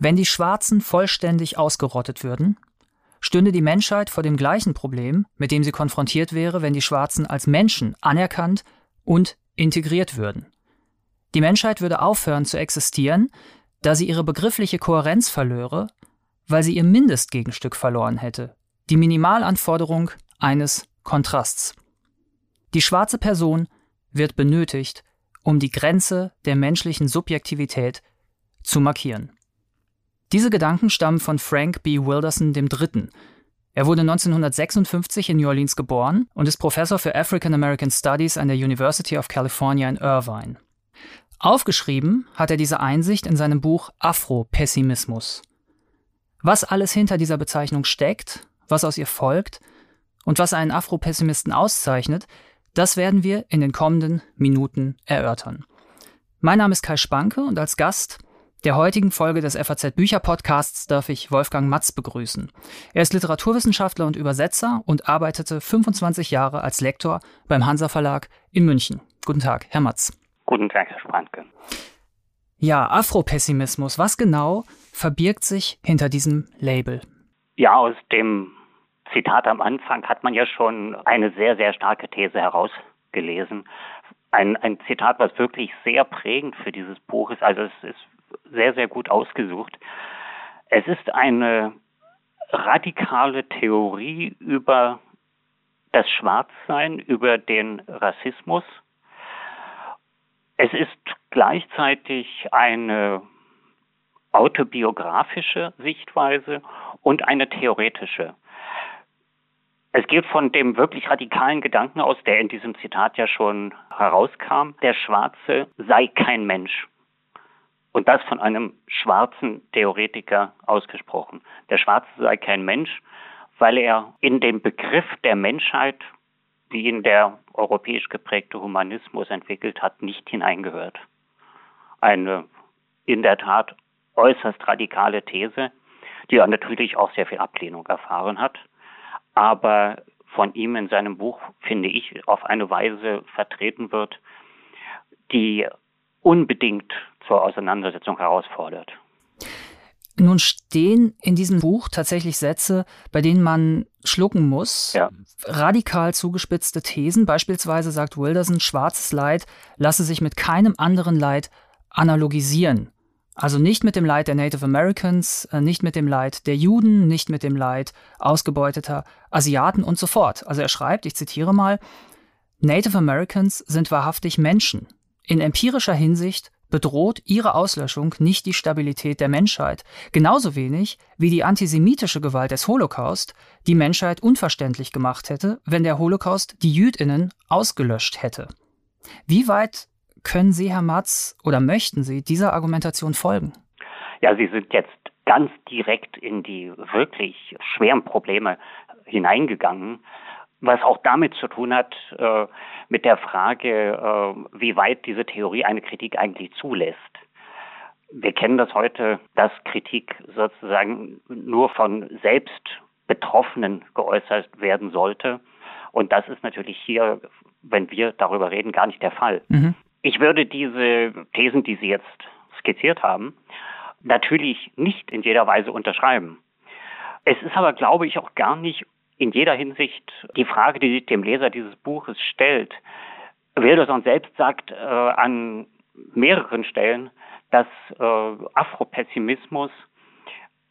Wenn die Schwarzen vollständig ausgerottet würden, stünde die Menschheit vor dem gleichen Problem, mit dem sie konfrontiert wäre, wenn die Schwarzen als Menschen anerkannt und integriert würden. Die Menschheit würde aufhören zu existieren, da sie ihre begriffliche Kohärenz verlöre, weil sie ihr Mindestgegenstück verloren hätte, die Minimalanforderung eines Kontrasts. Die schwarze Person wird benötigt, um die Grenze der menschlichen Subjektivität zu markieren. Diese Gedanken stammen von Frank B. Wilderson III. Er wurde 1956 in New Orleans geboren und ist Professor für African American Studies an der University of California in Irvine. Aufgeschrieben hat er diese Einsicht in seinem Buch Afro-Pessimismus. Was alles hinter dieser Bezeichnung steckt, was aus ihr folgt und was einen Afro-Pessimisten auszeichnet, das werden wir in den kommenden Minuten erörtern. Mein Name ist Kai Spanke und als Gast der heutigen Folge des FAZ Bücher Podcasts darf ich Wolfgang Matz begrüßen. Er ist Literaturwissenschaftler und Übersetzer und arbeitete 25 Jahre als Lektor beim Hansa Verlag in München. Guten Tag, Herr Matz. Guten Tag, Herr Spanke. Ja, Afropessimismus. Was genau verbirgt sich hinter diesem Label? Ja, aus dem Zitat am Anfang hat man ja schon eine sehr, sehr starke These herausgelesen. Ein, ein Zitat, was wirklich sehr prägend für dieses Buch ist. Also es ist sehr, sehr gut ausgesucht. Es ist eine radikale Theorie über das Schwarzsein, über den Rassismus. Es ist gleichzeitig eine autobiografische Sichtweise und eine theoretische. Es geht von dem wirklich radikalen Gedanken aus, der in diesem Zitat ja schon herauskam, der Schwarze sei kein Mensch. Und das von einem schwarzen Theoretiker ausgesprochen. Der Schwarze sei kein Mensch, weil er in dem Begriff der Menschheit, wie ihn der europäisch geprägte Humanismus entwickelt hat, nicht hineingehört. Eine in der Tat äußerst radikale These, die ja natürlich auch sehr viel Ablehnung erfahren hat aber von ihm in seinem Buch, finde ich, auf eine Weise vertreten wird, die unbedingt zur Auseinandersetzung herausfordert. Nun stehen in diesem Buch tatsächlich Sätze, bei denen man schlucken muss. Ja. Radikal zugespitzte Thesen. Beispielsweise sagt Wilderson, schwarzes Leid lasse sich mit keinem anderen Leid analogisieren. Also nicht mit dem Leid der Native Americans, äh, nicht mit dem Leid der Juden, nicht mit dem Leid ausgebeuteter Asiaten und so fort. Also er schreibt, ich zitiere mal, Native Americans sind wahrhaftig Menschen. In empirischer Hinsicht bedroht ihre Auslöschung nicht die Stabilität der Menschheit, genauso wenig wie die antisemitische Gewalt des Holocaust die Menschheit unverständlich gemacht hätte, wenn der Holocaust die Jüdinnen ausgelöscht hätte. Wie weit können Sie, Herr Matz, oder möchten Sie dieser Argumentation folgen? Ja, Sie sind jetzt ganz direkt in die wirklich schweren Probleme hineingegangen, was auch damit zu tun hat, äh, mit der Frage, äh, wie weit diese Theorie eine Kritik eigentlich zulässt. Wir kennen das heute, dass Kritik sozusagen nur von selbst Betroffenen geäußert werden sollte. Und das ist natürlich hier, wenn wir darüber reden, gar nicht der Fall. Mhm. Ich würde diese Thesen, die Sie jetzt skizziert haben, natürlich nicht in jeder Weise unterschreiben. Es ist aber, glaube ich, auch gar nicht in jeder Hinsicht die Frage, die sich dem Leser dieses Buches stellt. Wilderson selbst sagt äh, an mehreren Stellen, dass äh, Afropessimismus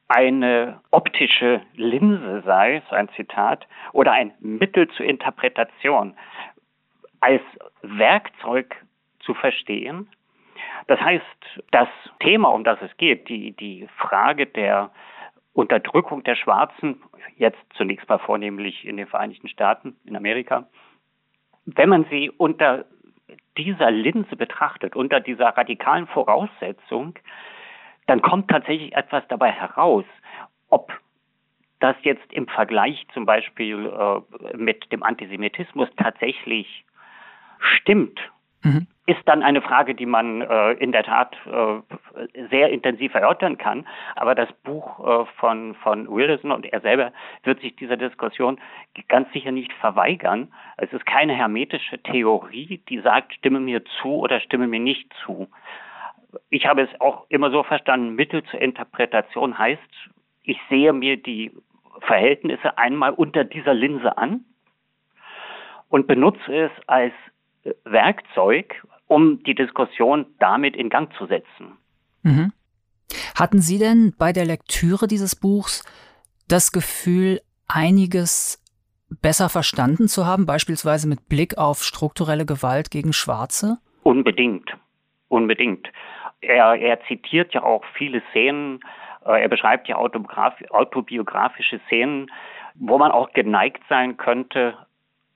eine optische Linse sei, so ein Zitat, oder ein Mittel zur Interpretation, als Werkzeug zu verstehen. Das heißt, das Thema, um das es geht, die, die Frage der Unterdrückung der Schwarzen, jetzt zunächst mal vornehmlich in den Vereinigten Staaten, in Amerika, wenn man sie unter dieser Linse betrachtet, unter dieser radikalen Voraussetzung, dann kommt tatsächlich etwas dabei heraus, ob das jetzt im Vergleich zum Beispiel äh, mit dem Antisemitismus tatsächlich stimmt mhm. ist dann eine Frage, die man äh, in der Tat äh, sehr intensiv erörtern kann. Aber das Buch äh, von, von Wilson und er selber wird sich dieser Diskussion ganz sicher nicht verweigern. Es ist keine hermetische Theorie, die sagt, stimme mir zu oder stimme mir nicht zu. ich habe es auch immer so verstanden, Mittel zur Interpretation heißt, ich sehe mir die Verhältnisse einmal unter dieser Linse an und benutze es als Werkzeug, um die Diskussion damit in Gang zu setzen. Mhm. Hatten Sie denn bei der Lektüre dieses Buchs das Gefühl, einiges besser verstanden zu haben, beispielsweise mit Blick auf strukturelle Gewalt gegen Schwarze? Unbedingt, unbedingt. Er, er zitiert ja auch viele Szenen, äh, er beschreibt ja autobiografische Szenen, wo man auch geneigt sein könnte,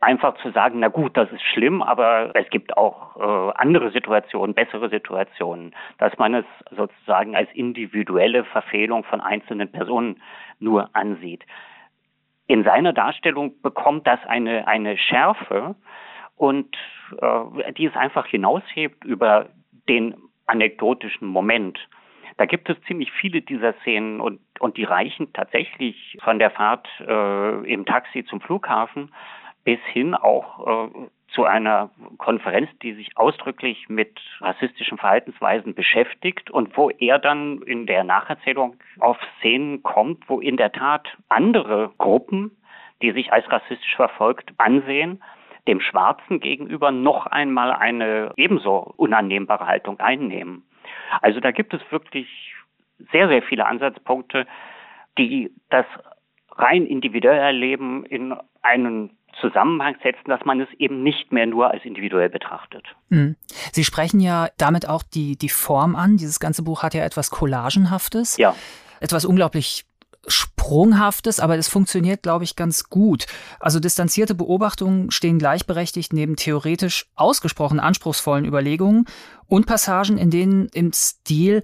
einfach zu sagen, na gut, das ist schlimm, aber es gibt auch äh, andere Situationen, bessere Situationen, dass man es sozusagen als individuelle Verfehlung von einzelnen Personen nur ansieht. In seiner Darstellung bekommt das eine, eine Schärfe und äh, die es einfach hinaushebt über den anekdotischen Moment. Da gibt es ziemlich viele dieser Szenen und, und die reichen tatsächlich von der Fahrt äh, im Taxi zum Flughafen bis hin auch äh, zu einer Konferenz, die sich ausdrücklich mit rassistischen Verhaltensweisen beschäftigt und wo er dann in der Nacherzählung auf Szenen kommt, wo in der Tat andere Gruppen, die sich als rassistisch verfolgt ansehen, dem Schwarzen gegenüber noch einmal eine ebenso unannehmbare Haltung einnehmen. Also da gibt es wirklich sehr, sehr viele Ansatzpunkte, die das rein individuelle Leben in einen Zusammenhang setzen, dass man es eben nicht mehr nur als individuell betrachtet. Mhm. Sie sprechen ja damit auch die, die Form an. Dieses ganze Buch hat ja etwas Collagenhaftes. Ja. Etwas unglaublich Sprunghaftes, aber es funktioniert, glaube ich, ganz gut. Also distanzierte Beobachtungen stehen gleichberechtigt neben theoretisch ausgesprochen anspruchsvollen Überlegungen und Passagen, in denen im Stil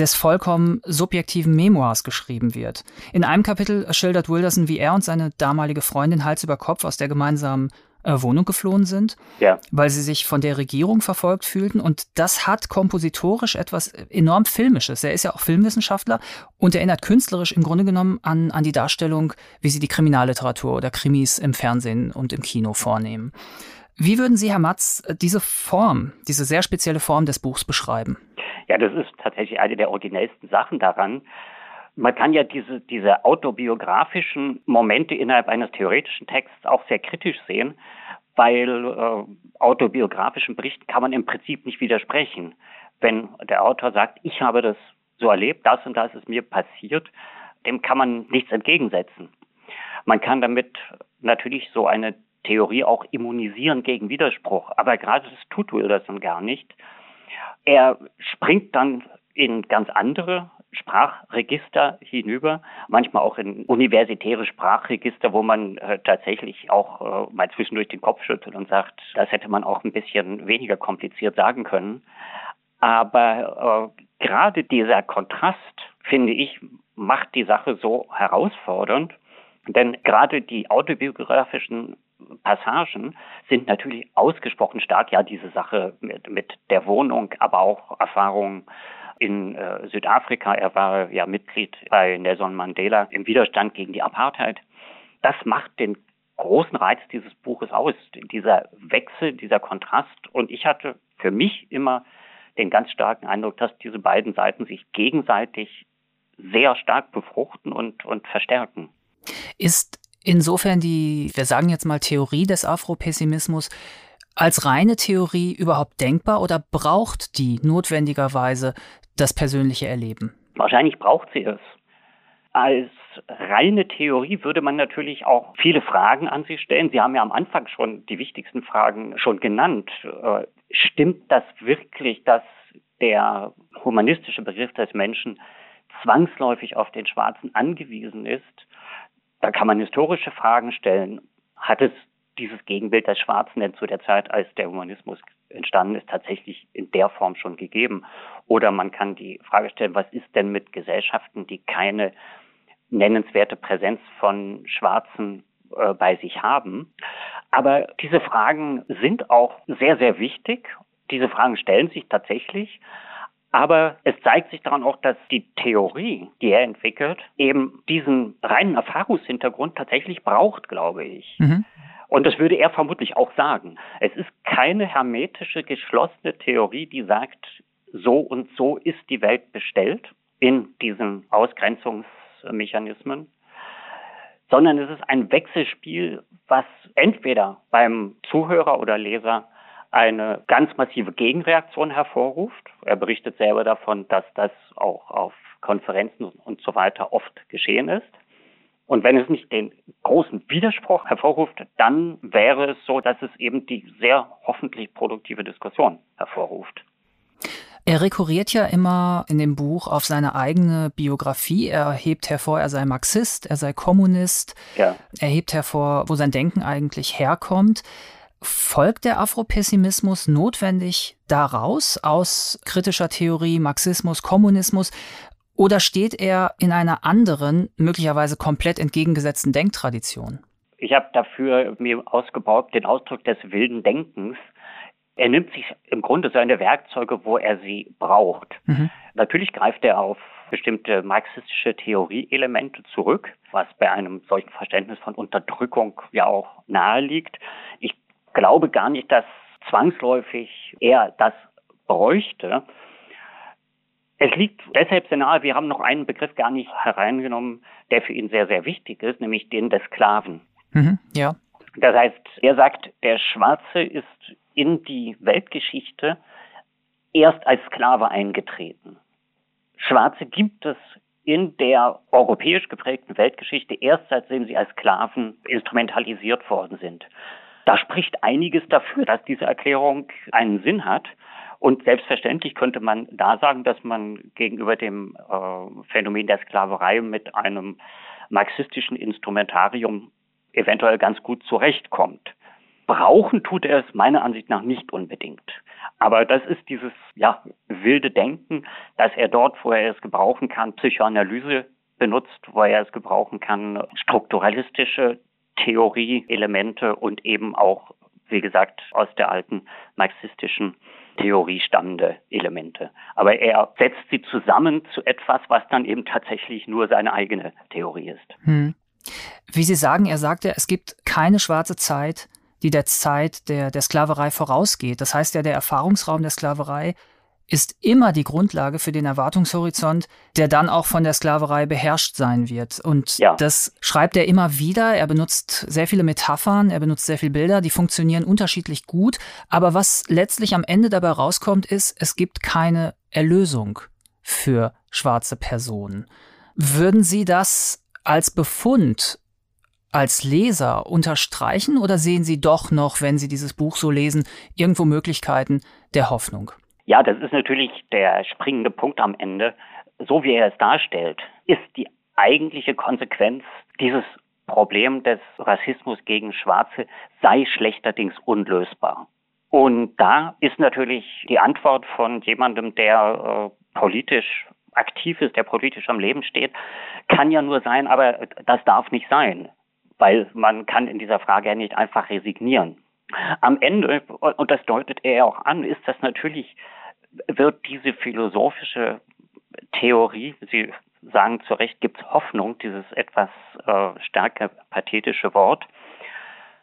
des vollkommen subjektiven Memoirs geschrieben wird. In einem Kapitel schildert Wilderson, wie er und seine damalige Freundin Hals über Kopf aus der gemeinsamen äh, Wohnung geflohen sind, ja. weil sie sich von der Regierung verfolgt fühlten. Und das hat kompositorisch etwas enorm Filmisches. Er ist ja auch Filmwissenschaftler und erinnert künstlerisch im Grunde genommen an, an die Darstellung, wie sie die Kriminalliteratur oder Krimis im Fernsehen und im Kino vornehmen. Wie würden Sie, Herr Matz, diese Form, diese sehr spezielle Form des Buchs beschreiben? Ja, das ist tatsächlich eine der originellsten Sachen daran. Man kann ja diese, diese autobiografischen Momente innerhalb eines theoretischen Texts auch sehr kritisch sehen, weil äh, autobiografischen Berichten kann man im Prinzip nicht widersprechen. Wenn der Autor sagt, ich habe das so erlebt, das und das ist mir passiert, dem kann man nichts entgegensetzen. Man kann damit natürlich so eine Theorie auch immunisieren gegen Widerspruch, aber gerade das tut Wilderson gar nicht, er springt dann in ganz andere Sprachregister hinüber, manchmal auch in universitäre Sprachregister, wo man äh, tatsächlich auch äh, mal zwischendurch den Kopf schüttelt und sagt, das hätte man auch ein bisschen weniger kompliziert sagen können. Aber äh, gerade dieser Kontrast, finde ich, macht die Sache so herausfordernd. Denn gerade die autobiografischen Passagen sind natürlich ausgesprochen stark, ja, diese Sache mit, mit der Wohnung, aber auch Erfahrungen in äh, Südafrika. Er war ja Mitglied bei Nelson Mandela im Widerstand gegen die Apartheid. Das macht den großen Reiz dieses Buches aus, dieser Wechsel, dieser Kontrast. Und ich hatte für mich immer den ganz starken Eindruck, dass diese beiden Seiten sich gegenseitig sehr stark befruchten und, und verstärken. Ist insofern die, wir sagen jetzt mal Theorie des Afropessimismus, als reine Theorie überhaupt denkbar oder braucht die notwendigerweise das persönliche Erleben? Wahrscheinlich braucht sie es. Als reine Theorie würde man natürlich auch viele Fragen an sich stellen. Sie haben ja am Anfang schon die wichtigsten Fragen schon genannt. Äh, stimmt das wirklich, dass der humanistische Begriff des Menschen zwangsläufig auf den Schwarzen angewiesen ist? Da kann man historische Fragen stellen. Hat es dieses Gegenbild des Schwarzen denn zu der Zeit, als der Humanismus entstanden ist, tatsächlich in der Form schon gegeben? Oder man kann die Frage stellen, was ist denn mit Gesellschaften, die keine nennenswerte Präsenz von Schwarzen äh, bei sich haben? Aber diese Fragen sind auch sehr, sehr wichtig. Diese Fragen stellen sich tatsächlich. Aber es zeigt sich daran auch, dass die Theorie, die er entwickelt, eben diesen reinen Erfahrungshintergrund tatsächlich braucht, glaube ich. Mhm. Und das würde er vermutlich auch sagen. Es ist keine hermetische, geschlossene Theorie, die sagt, so und so ist die Welt bestellt in diesen Ausgrenzungsmechanismen, sondern es ist ein Wechselspiel, was entweder beim Zuhörer oder Leser eine ganz massive Gegenreaktion hervorruft. Er berichtet selber davon, dass das auch auf Konferenzen und so weiter oft geschehen ist. Und wenn es nicht den großen Widerspruch hervorruft, dann wäre es so, dass es eben die sehr hoffentlich produktive Diskussion hervorruft. Er rekurriert ja immer in dem Buch auf seine eigene Biografie. Er hebt hervor, er sei Marxist, er sei Kommunist. Ja. Er hebt hervor, wo sein Denken eigentlich herkommt. Folgt der Afropessimismus notwendig daraus, aus kritischer Theorie, Marxismus, Kommunismus, oder steht er in einer anderen, möglicherweise komplett entgegengesetzten Denktradition? Ich habe dafür mir ausgebaut den Ausdruck des wilden Denkens. Er nimmt sich im Grunde seine Werkzeuge, wo er sie braucht. Mhm. Natürlich greift er auf bestimmte marxistische Theorieelemente zurück, was bei einem solchen Verständnis von Unterdrückung ja auch nahe liegt. Ich glaube gar nicht, dass zwangsläufig er das bräuchte. Es liegt deshalb sehr nahe, wir haben noch einen Begriff gar nicht hereingenommen, der für ihn sehr, sehr wichtig ist, nämlich den des Sklaven. Mhm, ja. Das heißt, er sagt, der Schwarze ist in die Weltgeschichte erst als Sklave eingetreten. Schwarze gibt es in der europäisch geprägten Weltgeschichte erst seitdem sie als Sklaven instrumentalisiert worden sind. Da spricht einiges dafür, dass diese Erklärung einen Sinn hat. Und selbstverständlich könnte man da sagen, dass man gegenüber dem äh, Phänomen der Sklaverei mit einem marxistischen Instrumentarium eventuell ganz gut zurechtkommt. Brauchen tut er es meiner Ansicht nach nicht unbedingt. Aber das ist dieses ja, wilde Denken, dass er dort, wo er es gebrauchen kann, Psychoanalyse benutzt, wo er es gebrauchen kann, strukturalistische Theorieelemente und eben auch, wie gesagt, aus der alten marxistischen Theorie stammende Elemente. Aber er setzt sie zusammen zu etwas, was dann eben tatsächlich nur seine eigene Theorie ist. Hm. Wie Sie sagen, er sagte, es gibt keine schwarze Zeit, die der Zeit der, der Sklaverei vorausgeht. Das heißt ja, der Erfahrungsraum der Sklaverei ist immer die Grundlage für den Erwartungshorizont, der dann auch von der Sklaverei beherrscht sein wird. Und ja. das schreibt er immer wieder. Er benutzt sehr viele Metaphern, er benutzt sehr viele Bilder, die funktionieren unterschiedlich gut. Aber was letztlich am Ende dabei rauskommt, ist, es gibt keine Erlösung für schwarze Personen. Würden Sie das als Befund als Leser unterstreichen oder sehen Sie doch noch, wenn Sie dieses Buch so lesen, irgendwo Möglichkeiten der Hoffnung? Ja, das ist natürlich der springende Punkt am Ende. So wie er es darstellt, ist die eigentliche Konsequenz dieses Problem des Rassismus gegen Schwarze sei schlechterdings unlösbar. Und da ist natürlich die Antwort von jemandem, der äh, politisch aktiv ist, der politisch am Leben steht, kann ja nur sein, aber das darf nicht sein, weil man kann in dieser Frage ja nicht einfach resignieren. Am Ende, und das deutet er auch an, ist das natürlich wird diese philosophische Theorie, Sie sagen zu Recht, gibt es Hoffnung, dieses etwas äh, stärker pathetische Wort.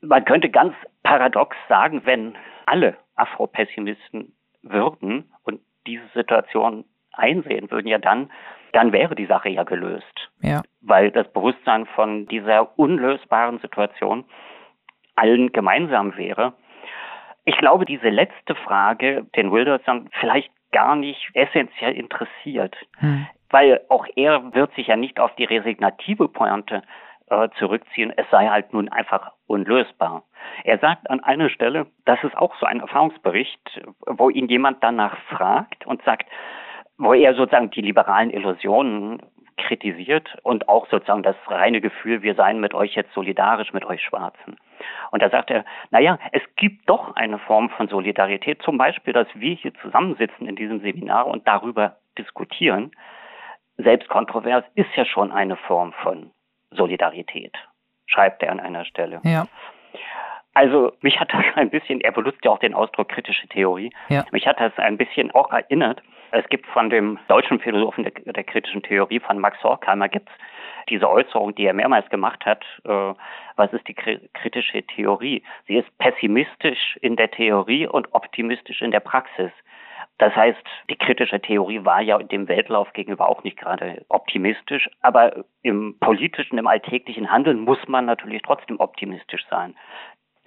Man könnte ganz paradox sagen, wenn alle Afropessimisten würden und diese Situation einsehen würden, ja dann, dann wäre die Sache ja gelöst. Ja. Weil das Bewusstsein von dieser unlösbaren Situation allen gemeinsam wäre. Ich glaube, diese letzte Frage, den Wilderson vielleicht gar nicht essentiell interessiert, hm. weil auch er wird sich ja nicht auf die resignative Pointe äh, zurückziehen, es sei halt nun einfach unlösbar. Er sagt an einer Stelle, das ist auch so ein Erfahrungsbericht, wo ihn jemand danach fragt und sagt, wo er sozusagen die liberalen Illusionen kritisiert und auch sozusagen das reine Gefühl, wir seien mit euch jetzt solidarisch, mit euch Schwarzen. Und da sagt er, naja, es gibt doch eine Form von Solidarität, zum Beispiel, dass wir hier zusammensitzen in diesem Seminar und darüber diskutieren. Selbst kontrovers ist ja schon eine Form von Solidarität, schreibt er an einer Stelle. Ja. Also mich hat das ein bisschen, er benutzt ja auch den Ausdruck kritische Theorie, ja. mich hat das ein bisschen auch erinnert. Es gibt von dem deutschen Philosophen der, der kritischen Theorie, von Max Horkheimer, gibt es diese Äußerung, die er mehrmals gemacht hat, äh, was ist die kritische Theorie? Sie ist pessimistisch in der Theorie und optimistisch in der Praxis. Das heißt, die kritische Theorie war ja dem Weltlauf gegenüber auch nicht gerade optimistisch, aber im politischen, im alltäglichen Handeln muss man natürlich trotzdem optimistisch sein.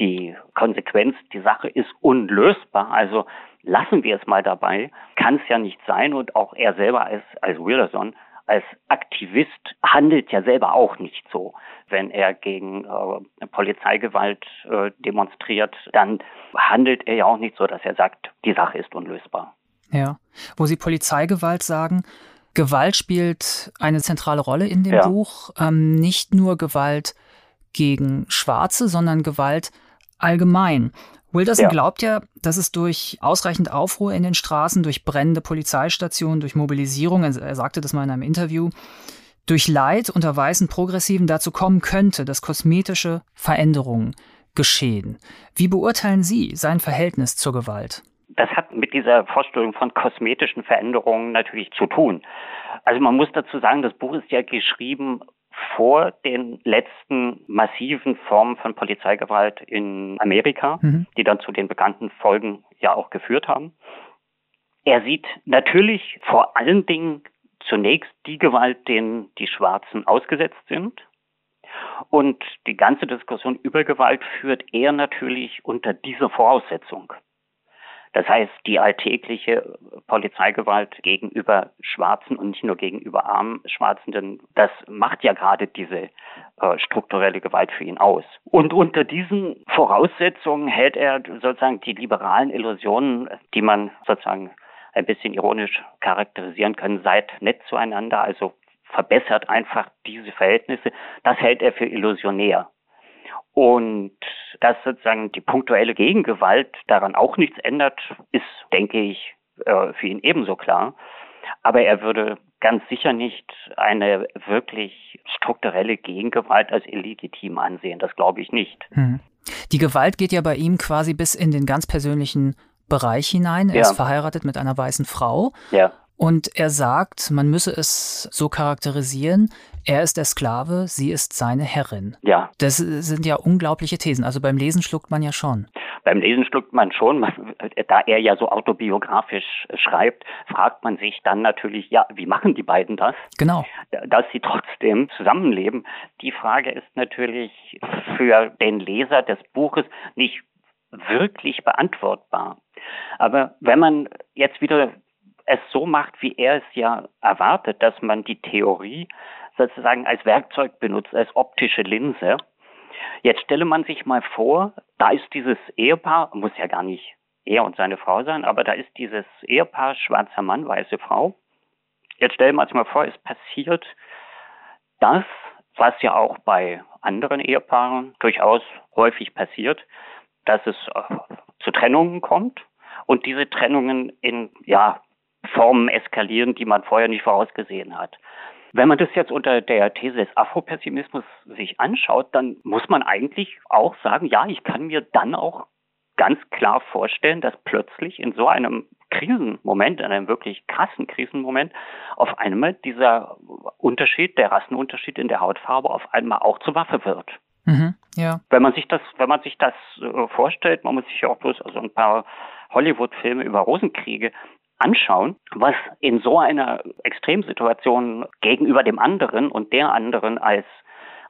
Die Konsequenz, die Sache ist unlösbar, also lassen wir es mal dabei, kann es ja nicht sein und auch er selber als, als Wilderson als Aktivist handelt ja selber auch nicht so. Wenn er gegen äh, Polizeigewalt äh, demonstriert, dann handelt er ja auch nicht so, dass er sagt, die Sache ist unlösbar. Ja, wo Sie Polizeigewalt sagen, Gewalt spielt eine zentrale Rolle in dem ja. Buch. Ähm, nicht nur Gewalt gegen Schwarze, sondern Gewalt allgemein. Wilderson ja. glaubt ja, dass es durch ausreichend Aufruhr in den Straßen, durch brennende Polizeistationen, durch Mobilisierung, er sagte das mal in einem Interview, durch Leid unter weißen Progressiven dazu kommen könnte, dass kosmetische Veränderungen geschehen. Wie beurteilen Sie sein Verhältnis zur Gewalt? Das hat mit dieser Vorstellung von kosmetischen Veränderungen natürlich zu tun. Also man muss dazu sagen, das Buch ist ja geschrieben vor den letzten massiven Formen von Polizeigewalt in Amerika, mhm. die dann zu den bekannten Folgen ja auch geführt haben. Er sieht natürlich vor allen Dingen zunächst die Gewalt, denen die Schwarzen ausgesetzt sind. Und die ganze Diskussion über Gewalt führt er natürlich unter dieser Voraussetzung. Das heißt, die alltägliche Polizeigewalt gegenüber Schwarzen und nicht nur gegenüber armen Schwarzen, denn das macht ja gerade diese äh, strukturelle Gewalt für ihn aus. Und unter diesen Voraussetzungen hält er sozusagen die liberalen Illusionen, die man sozusagen ein bisschen ironisch charakterisieren kann, seid nett zueinander, also verbessert einfach diese Verhältnisse, das hält er für illusionär. Und dass sozusagen die punktuelle Gegengewalt daran auch nichts ändert, ist, denke ich, äh, für ihn ebenso klar. Aber er würde ganz sicher nicht eine wirklich strukturelle Gegengewalt als illegitim ansehen. Das glaube ich nicht. Hm. Die Gewalt geht ja bei ihm quasi bis in den ganz persönlichen Bereich hinein. Er ja. ist verheiratet mit einer weißen Frau. Ja. Und er sagt, man müsse es so charakterisieren, er ist der Sklave, sie ist seine Herrin. Ja. Das sind ja unglaubliche Thesen. Also beim Lesen schluckt man ja schon. Beim Lesen schluckt man schon. Da er ja so autobiografisch schreibt, fragt man sich dann natürlich, ja, wie machen die beiden das? Genau. Dass sie trotzdem zusammenleben. Die Frage ist natürlich für den Leser des Buches nicht wirklich beantwortbar. Aber wenn man jetzt wieder es so macht, wie er es ja erwartet, dass man die Theorie sozusagen als Werkzeug benutzt, als optische Linse. Jetzt stelle man sich mal vor, da ist dieses Ehepaar, muss ja gar nicht er und seine Frau sein, aber da ist dieses Ehepaar, schwarzer Mann, weiße Frau. Jetzt stellen wir uns mal vor, es passiert das, was ja auch bei anderen Ehepaaren durchaus häufig passiert, dass es äh, zu Trennungen kommt und diese Trennungen in, ja, Formen eskalieren, die man vorher nicht vorausgesehen hat. Wenn man das jetzt unter der These des Afropessimismus sich anschaut, dann muss man eigentlich auch sagen, ja, ich kann mir dann auch ganz klar vorstellen, dass plötzlich in so einem Krisenmoment, in einem wirklich krassen Krisenmoment, auf einmal dieser Unterschied, der Rassenunterschied in der Hautfarbe auf einmal auch zur Waffe wird. Mhm, ja. Wenn man sich das, wenn man sich das äh, vorstellt, man muss sich ja auch bloß also ein paar Hollywood-Filme über Rosenkriege anschauen, was in so einer Extremsituation gegenüber dem anderen und der anderen als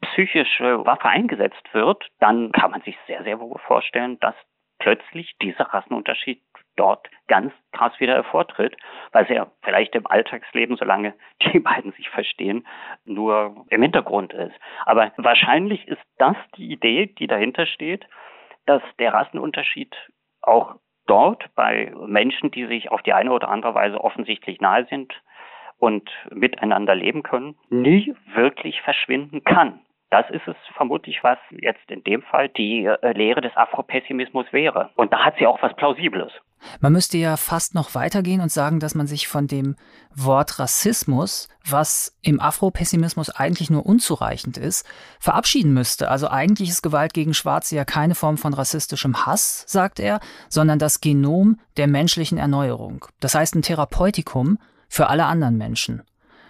psychische Waffe eingesetzt wird, dann kann man sich sehr, sehr wohl vorstellen, dass plötzlich dieser Rassenunterschied dort ganz krass wieder hervortritt, weil es ja vielleicht im Alltagsleben, solange die beiden sich verstehen, nur im Hintergrund ist. Aber wahrscheinlich ist das die Idee, die dahinter steht, dass der Rassenunterschied auch dort bei Menschen, die sich auf die eine oder andere Weise offensichtlich nahe sind und miteinander leben können, nie wirklich verschwinden kann. Das ist es vermutlich, was jetzt in dem Fall die äh, Lehre des Afropessimismus wäre. Und da hat sie auch was Plausibles. Man müsste ja fast noch weitergehen und sagen, dass man sich von dem Wort Rassismus, was im Afropessimismus eigentlich nur unzureichend ist, verabschieden müsste. Also eigentlich ist Gewalt gegen Schwarze ja keine Form von rassistischem Hass, sagt er, sondern das Genom der menschlichen Erneuerung. Das heißt ein Therapeutikum für alle anderen Menschen.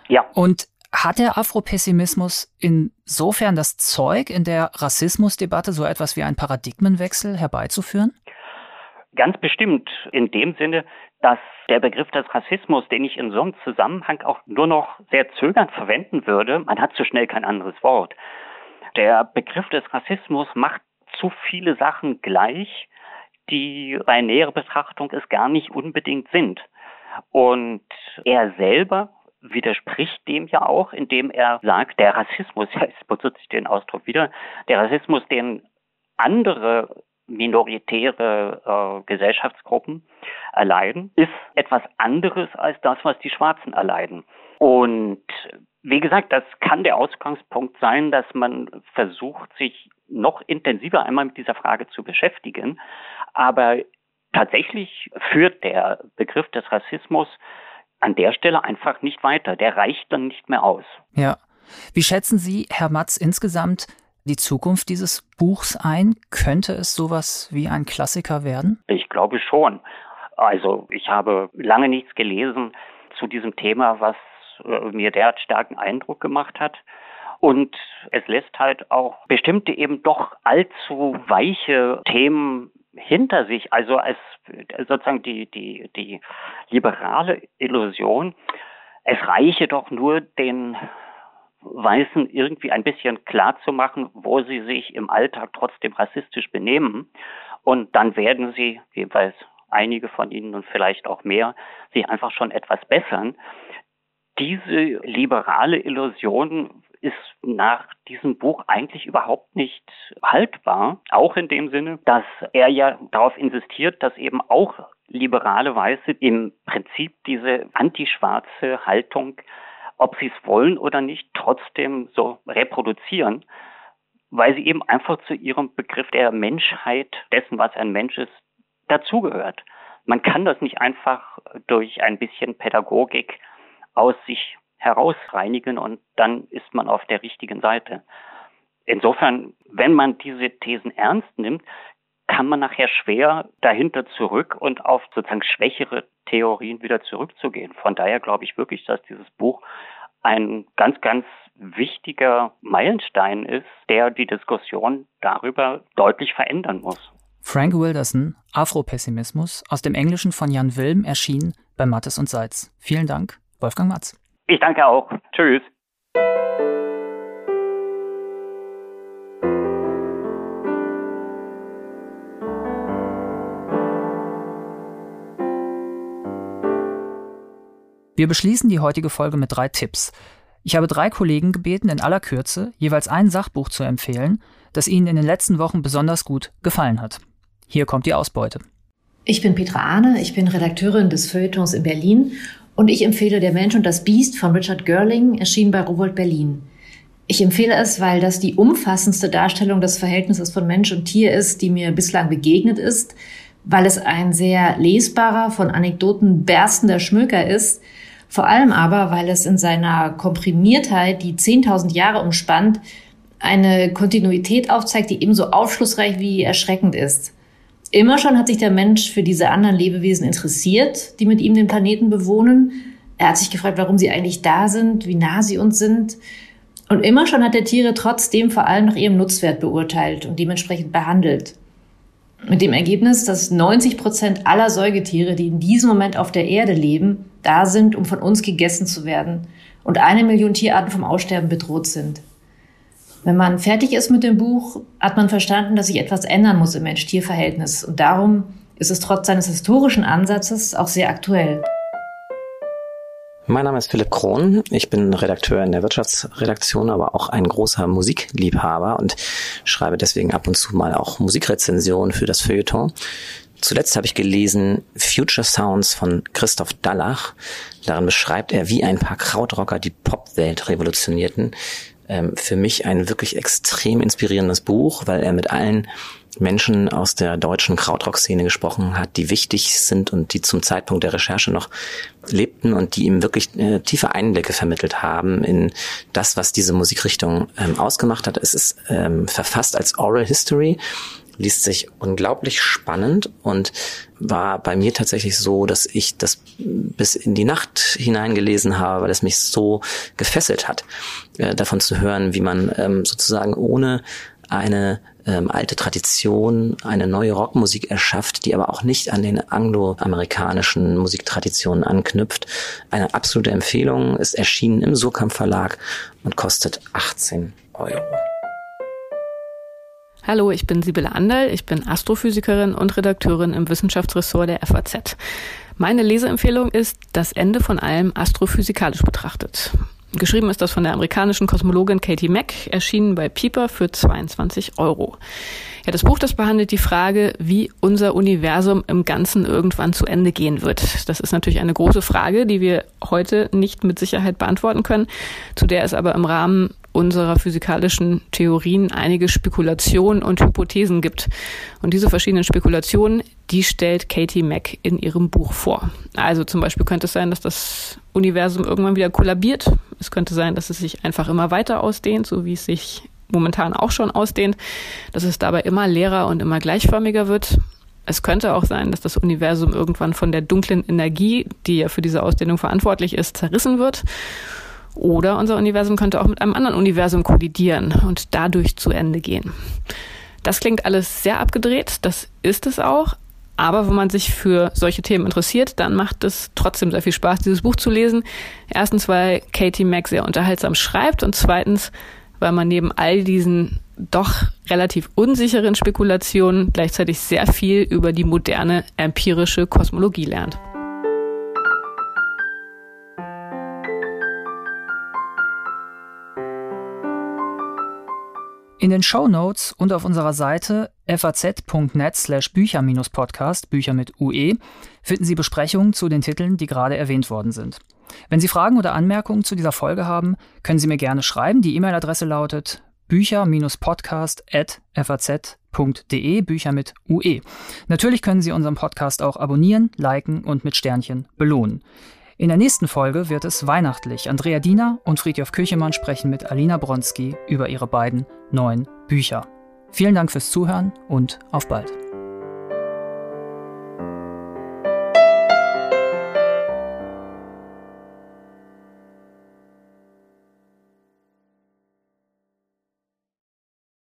Ja. Und hat der Afropessimismus insofern das Zeug, in der Rassismusdebatte so etwas wie einen Paradigmenwechsel herbeizuführen? Ganz bestimmt in dem Sinne, dass der Begriff des Rassismus, den ich in so einem Zusammenhang auch nur noch sehr zögernd verwenden würde, man hat so schnell kein anderes Wort. Der Begriff des Rassismus macht zu viele Sachen gleich, die bei näherer Betrachtung es gar nicht unbedingt sind. Und er selber widerspricht dem ja auch, indem er sagt, der Rassismus, es benutze ich den Ausdruck wieder, der Rassismus, den andere minoritäre äh, Gesellschaftsgruppen erleiden, ist etwas anderes als das, was die Schwarzen erleiden. Und wie gesagt, das kann der Ausgangspunkt sein, dass man versucht, sich noch intensiver einmal mit dieser Frage zu beschäftigen. Aber tatsächlich führt der Begriff des Rassismus an der Stelle einfach nicht weiter. Der reicht dann nicht mehr aus. Ja. Wie schätzen Sie, Herr Matz, insgesamt die Zukunft dieses Buchs ein? Könnte es sowas wie ein Klassiker werden? Ich glaube schon. Also ich habe lange nichts gelesen zu diesem Thema, was äh, mir derart starken Eindruck gemacht hat. Und es lässt halt auch bestimmte eben doch allzu weiche Themen hinter sich, also als sozusagen die, die, die liberale Illusion, es reiche doch nur den Weißen irgendwie ein bisschen klar zu machen, wo sie sich im Alltag trotzdem rassistisch benehmen. Und dann werden sie, jeweils einige von ihnen und vielleicht auch mehr, sich einfach schon etwas bessern. Diese liberale Illusion ist nach diesem Buch eigentlich überhaupt nicht haltbar. Auch in dem Sinne, dass er ja darauf insistiert, dass eben auch liberale Weiße im Prinzip diese antischwarze Haltung, ob sie es wollen oder nicht, trotzdem so reproduzieren, weil sie eben einfach zu ihrem Begriff der Menschheit, dessen, was ein Mensch ist, dazugehört. Man kann das nicht einfach durch ein bisschen Pädagogik aus sich herausreinigen und dann ist man auf der richtigen Seite. Insofern, wenn man diese Thesen ernst nimmt, kann man nachher schwer dahinter zurück und auf sozusagen schwächere Theorien wieder zurückzugehen. Von daher glaube ich wirklich, dass dieses Buch ein ganz, ganz wichtiger Meilenstein ist, der die Diskussion darüber deutlich verändern muss. Frank Wilderson, Afropessimismus, aus dem Englischen von Jan Wilm, erschienen bei Mattes und Seitz. Vielen Dank, Wolfgang Matz. Ich danke auch. Tschüss. Wir beschließen die heutige Folge mit drei Tipps. Ich habe drei Kollegen gebeten, in aller Kürze jeweils ein Sachbuch zu empfehlen, das ihnen in den letzten Wochen besonders gut gefallen hat. Hier kommt die Ausbeute. Ich bin Petra Ahne, ich bin Redakteurin des Feuilletons in Berlin und ich empfehle Der Mensch und das Biest von Richard Görling, erschienen bei Rowold Berlin. Ich empfehle es, weil das die umfassendste Darstellung des Verhältnisses von Mensch und Tier ist, die mir bislang begegnet ist, weil es ein sehr lesbarer, von Anekdoten berstender Schmöker ist, vor allem aber, weil es in seiner Komprimiertheit, die 10.000 Jahre umspannt, eine Kontinuität aufzeigt, die ebenso aufschlussreich wie erschreckend ist. Immer schon hat sich der Mensch für diese anderen Lebewesen interessiert, die mit ihm den Planeten bewohnen. Er hat sich gefragt, warum sie eigentlich da sind, wie nah sie uns sind. Und immer schon hat er Tiere trotzdem vor allem nach ihrem Nutzwert beurteilt und dementsprechend behandelt. Mit dem Ergebnis, dass 90 Prozent aller Säugetiere, die in diesem Moment auf der Erde leben, da sind, um von uns gegessen zu werden und eine Million Tierarten vom Aussterben bedroht sind. Wenn man fertig ist mit dem Buch, hat man verstanden, dass sich etwas ändern muss im Mensch-Tier-Verhältnis. Und darum ist es trotz seines historischen Ansatzes auch sehr aktuell. Mein Name ist Philipp Krohn. Ich bin Redakteur in der Wirtschaftsredaktion, aber auch ein großer Musikliebhaber und schreibe deswegen ab und zu mal auch Musikrezensionen für das Feuilleton. Zuletzt habe ich gelesen Future Sounds von Christoph Dallach. Darin beschreibt er, wie ein paar Krautrocker die Popwelt revolutionierten ähm, für mich ein wirklich extrem inspirierendes Buch, weil er mit allen Menschen aus der deutschen Krautrock-Szene gesprochen hat, die wichtig sind und die zum Zeitpunkt der Recherche noch lebten und die ihm wirklich äh, tiefe Einblicke vermittelt haben in das, was diese Musikrichtung ähm, ausgemacht hat. Es ist ähm, verfasst als Oral History liest sich unglaublich spannend und war bei mir tatsächlich so, dass ich das bis in die Nacht hineingelesen habe, weil es mich so gefesselt hat, äh, davon zu hören, wie man ähm, sozusagen ohne eine ähm, alte Tradition, eine neue Rockmusik erschafft, die aber auch nicht an den angloamerikanischen Musiktraditionen anknüpft. Eine absolute Empfehlung, ist erschienen im Surkamp Verlag und kostet 18 Euro. Hallo, ich bin Sibylle Anderl, ich bin Astrophysikerin und Redakteurin im Wissenschaftsressort der FAZ. Meine Leseempfehlung ist Das Ende von allem astrophysikalisch betrachtet. Geschrieben ist das von der amerikanischen Kosmologin Katie Mack, erschienen bei Pieper für 22 Euro. Ja, das Buch, das behandelt die Frage, wie unser Universum im Ganzen irgendwann zu Ende gehen wird. Das ist natürlich eine große Frage, die wir heute nicht mit Sicherheit beantworten können, zu der es aber im Rahmen unserer physikalischen Theorien einige Spekulationen und Hypothesen gibt. Und diese verschiedenen Spekulationen, die stellt Katie Mack in ihrem Buch vor. Also zum Beispiel könnte es sein, dass das Universum irgendwann wieder kollabiert. Es könnte sein, dass es sich einfach immer weiter ausdehnt, so wie es sich momentan auch schon ausdehnt, dass es dabei immer leerer und immer gleichförmiger wird. Es könnte auch sein, dass das Universum irgendwann von der dunklen Energie, die ja für diese Ausdehnung verantwortlich ist, zerrissen wird. Oder unser Universum könnte auch mit einem anderen Universum kollidieren und dadurch zu Ende gehen. Das klingt alles sehr abgedreht, das ist es auch. Aber wenn man sich für solche Themen interessiert, dann macht es trotzdem sehr viel Spaß, dieses Buch zu lesen. Erstens, weil Katie Mack sehr unterhaltsam schreibt und zweitens, weil man neben all diesen doch relativ unsicheren Spekulationen gleichzeitig sehr viel über die moderne empirische Kosmologie lernt. In den Show Notes und auf unserer Seite faz.net slash Bücher-Podcast, Bücher mit UE, finden Sie Besprechungen zu den Titeln, die gerade erwähnt worden sind. Wenn Sie Fragen oder Anmerkungen zu dieser Folge haben, können Sie mir gerne schreiben. Die E-Mail-Adresse lautet bücher-podcast.faz.de, Bücher mit UE. Natürlich können Sie unseren Podcast auch abonnieren, liken und mit Sternchen belohnen. In der nächsten Folge wird es weihnachtlich. Andrea Diener und Friedhof Küchemann sprechen mit Alina Bronski über ihre beiden neuen Bücher. Vielen Dank fürs Zuhören und auf bald.